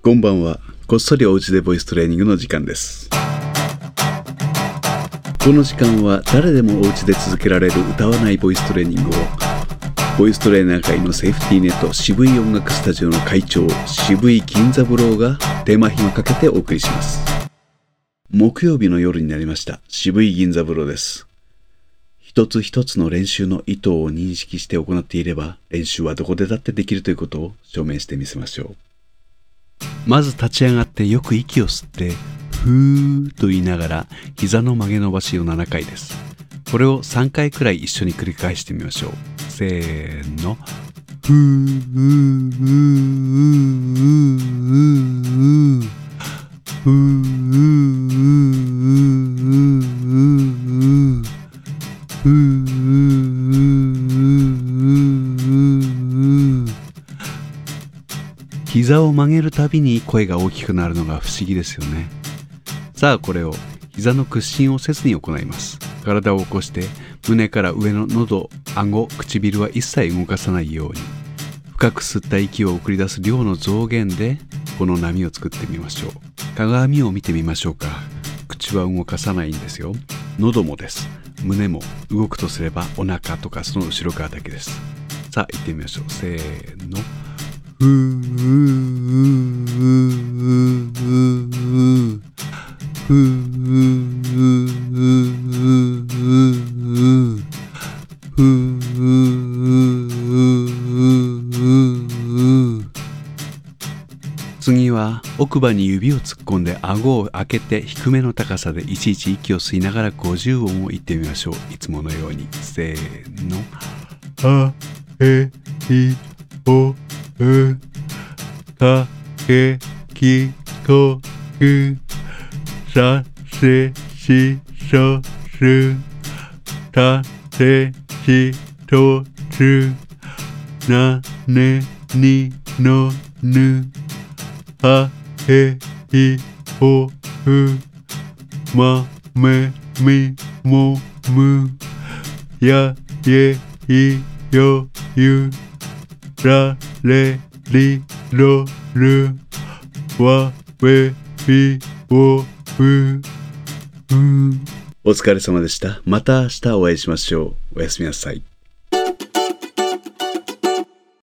こんばんは。こっそりおうちでボイストレーニングの時間です。この時間は誰でもおうちで続けられる歌わないボイストレーニングをボイストレーナー界のセーフティーネット渋い音楽スタジオの会長渋い銀座ブローがテーマ暇かけてお送りします。木曜日の夜になりました。渋い銀座ブローです。一つ一つの練習の意図を認識して行っていれば練習はどこでだってできるということを証明してみせましょう。まず立ち上がってよく息を吸ってふーと言いながら膝の曲げ伸ばしを7回です。これを3回くらい一緒に繰り返してみましょう。せーの。ふーふーふーうーふー膝を曲げるたびに声が大きくなるのが不思議ですよね。さあこれを膝の屈伸をせずに行います。体を起こして胸から上の喉顎唇は一切動かさないように。深く吸った息を送り出す量の増減でこの波を作ってみましょう。鏡を見てみましょうか。口は動かさないんですよ。喉もです。胸も動くとすればお腹とかその後ろ側だけです。さあ行ってみましょう。せーの。ふーふーふーふーふー次は奥歯に指を突っ込んで顎を開けて低めの高さでいちいち息を吸いながら50音を言ってみましょう。いつものように。せーの。あえいおうかけきこくさせしそすたてしとつ。なねにのぬ。はへいおう。まめみもむ。やえいよゆられりろるわべいおうお疲れ様でした。また明日お会いしましょう。おやすみなさい。